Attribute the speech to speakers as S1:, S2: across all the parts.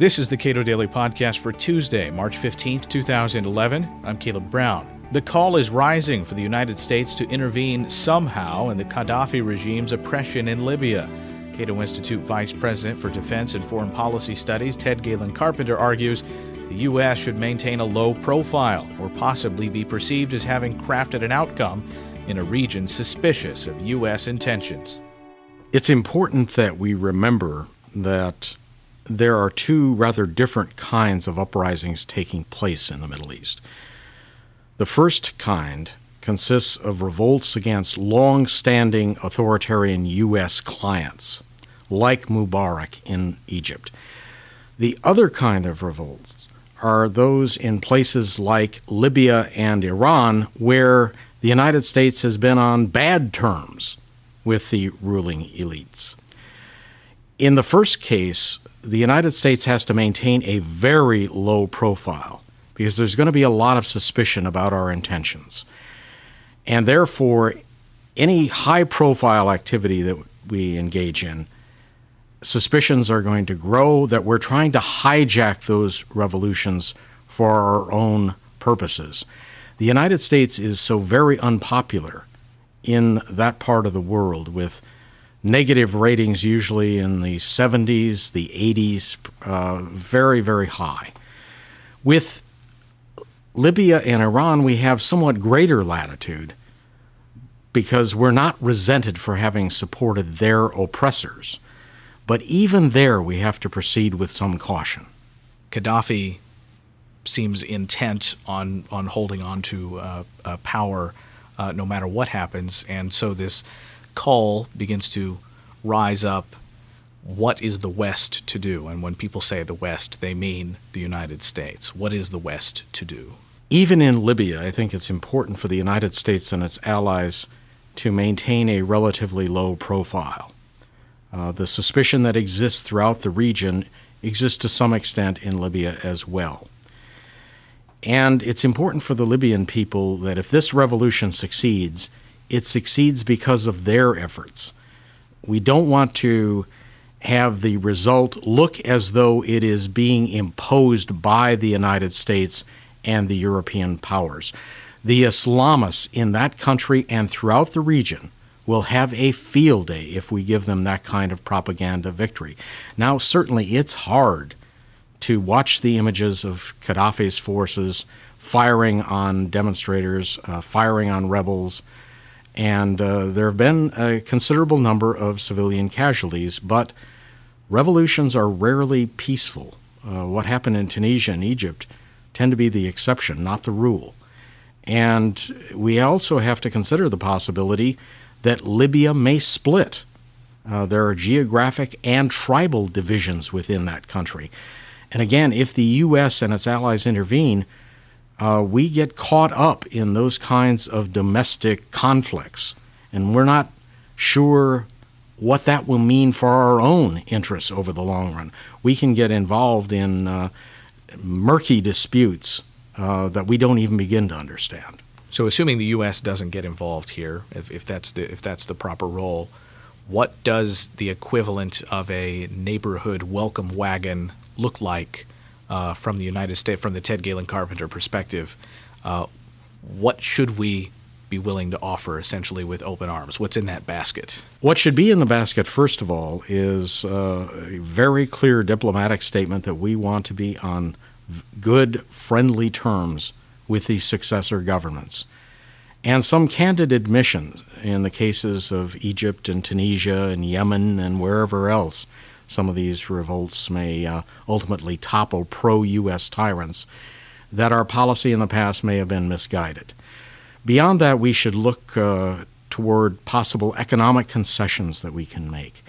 S1: This is the Cato Daily Podcast for Tuesday, March 15th, 2011. I'm Caleb Brown. The call is rising for the United States to intervene somehow in the Gaddafi regime's oppression in Libya. Cato Institute Vice President for Defense and Foreign Policy Studies, Ted Galen Carpenter, argues the U.S. should maintain a low profile or possibly be perceived as having crafted an outcome in a region suspicious of U.S. intentions.
S2: It's important that we remember that there are two rather different kinds of uprisings taking place in the Middle East. The first kind consists of revolts against long standing authoritarian U.S. clients, like Mubarak in Egypt. The other kind of revolts are those in places like Libya and Iran, where the United States has been on bad terms with the ruling elites. In the first case, the United States has to maintain a very low profile because there's going to be a lot of suspicion about our intentions. And therefore, any high profile activity that we engage in, suspicions are going to grow that we're trying to hijack those revolutions for our own purposes. The United States is so very unpopular in that part of the world with negative ratings usually in the 70s, the 80s, uh, very, very high. With Libya and Iran, we have somewhat greater latitude because we're not resented for having supported their oppressors. But even there, we have to proceed with some caution.
S1: Gaddafi seems intent on, on holding on to uh, uh, power no matter what happens. And so this call begins to rise up what is the West to do? And when people say the West, they mean the United States. What is the West to do?
S2: Even in Libya, I think it's important for the United States and its allies to maintain a relatively low profile. Uh, the suspicion that exists throughout the region exists to some extent in Libya as well. And it's important for the Libyan people that if this revolution succeeds, it succeeds because of their efforts. We don't want to have the result look as though it is being imposed by the United States and the European powers. The Islamists in that country and throughout the region will have a field day if we give them that kind of propaganda victory. Now, certainly, it's hard to watch the images of Gaddafi's forces firing on demonstrators, uh, firing on rebels, and uh, there have been a considerable number of civilian casualties, but revolutions are rarely peaceful. Uh, what happened in Tunisia and Egypt tend to be the exception, not the rule. And we also have to consider the possibility that Libya may split. Uh, there are geographic and tribal divisions within that country. And again, if the U.S. and its allies intervene, uh, we get caught up in those kinds of domestic conflicts, and we're not sure what that will mean for our own interests over the long run. We can get involved in uh, murky disputes uh, that we don't even begin to understand.
S1: So, assuming the U.S. doesn't get involved here, if, if that's the if that's the proper role, what does the equivalent of a neighborhood welcome wagon look like uh, from the United States, from the Ted Galen Carpenter perspective, uh, what should we be willing to offer essentially with open arms? What's in that basket?
S2: What should be in the basket, first of all, is uh, a very clear diplomatic statement that we want to be on good, friendly terms with the successor governments. And some candid admissions in the cases of Egypt and Tunisia and Yemen and wherever else some of these revolts may uh, ultimately topple pro U.S. tyrants, that our policy in the past may have been misguided. Beyond that, we should look uh, toward possible economic concessions that we can make.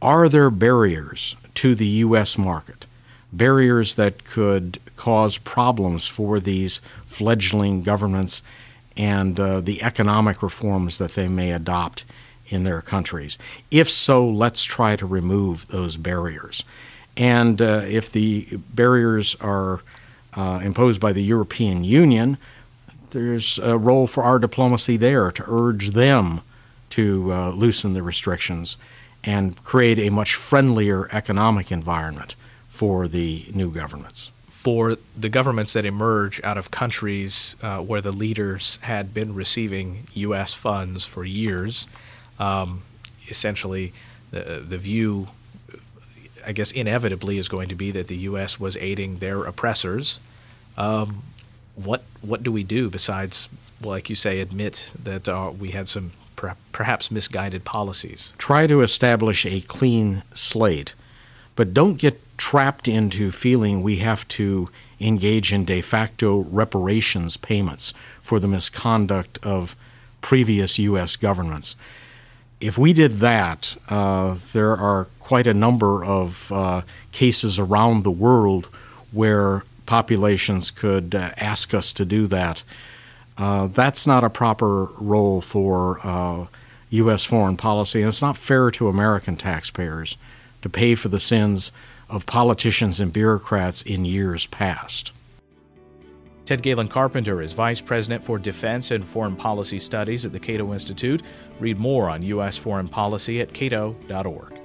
S2: Are there barriers to the U.S. market? Barriers that could cause problems for these fledgling governments and uh, the economic reforms that they may adopt in their countries? If so, let's try to remove those barriers. And uh, if the barriers are uh, imposed by the European Union, there's a role for our diplomacy there to urge them to uh, loosen the restrictions and create a much friendlier economic environment for the new governments.
S1: For the governments that emerge out of countries uh, where the leaders had been receiving U.S. funds for years, um, essentially the, the view, I guess, inevitably is going to be that the U.S. was aiding their oppressors. Um, what what do we do besides, like you say, admit that uh, we had some per- perhaps misguided policies?
S2: Try to establish a clean slate, but don't get trapped into feeling we have to engage in de facto reparations payments for the misconduct of previous U.S. governments. If we did that, uh, there are quite a number of uh, cases around the world where populations could uh, ask us to do that. Uh, that's not a proper role for U.S. Uh, foreign policy, and it's not fair to American taxpayers to pay for the sins of politicians and bureaucrats in years past.
S1: Ted Galen Carpenter is Vice President for Defense and Foreign Policy Studies at the Cato Institute. Read more on U.S. foreign policy at cato.org.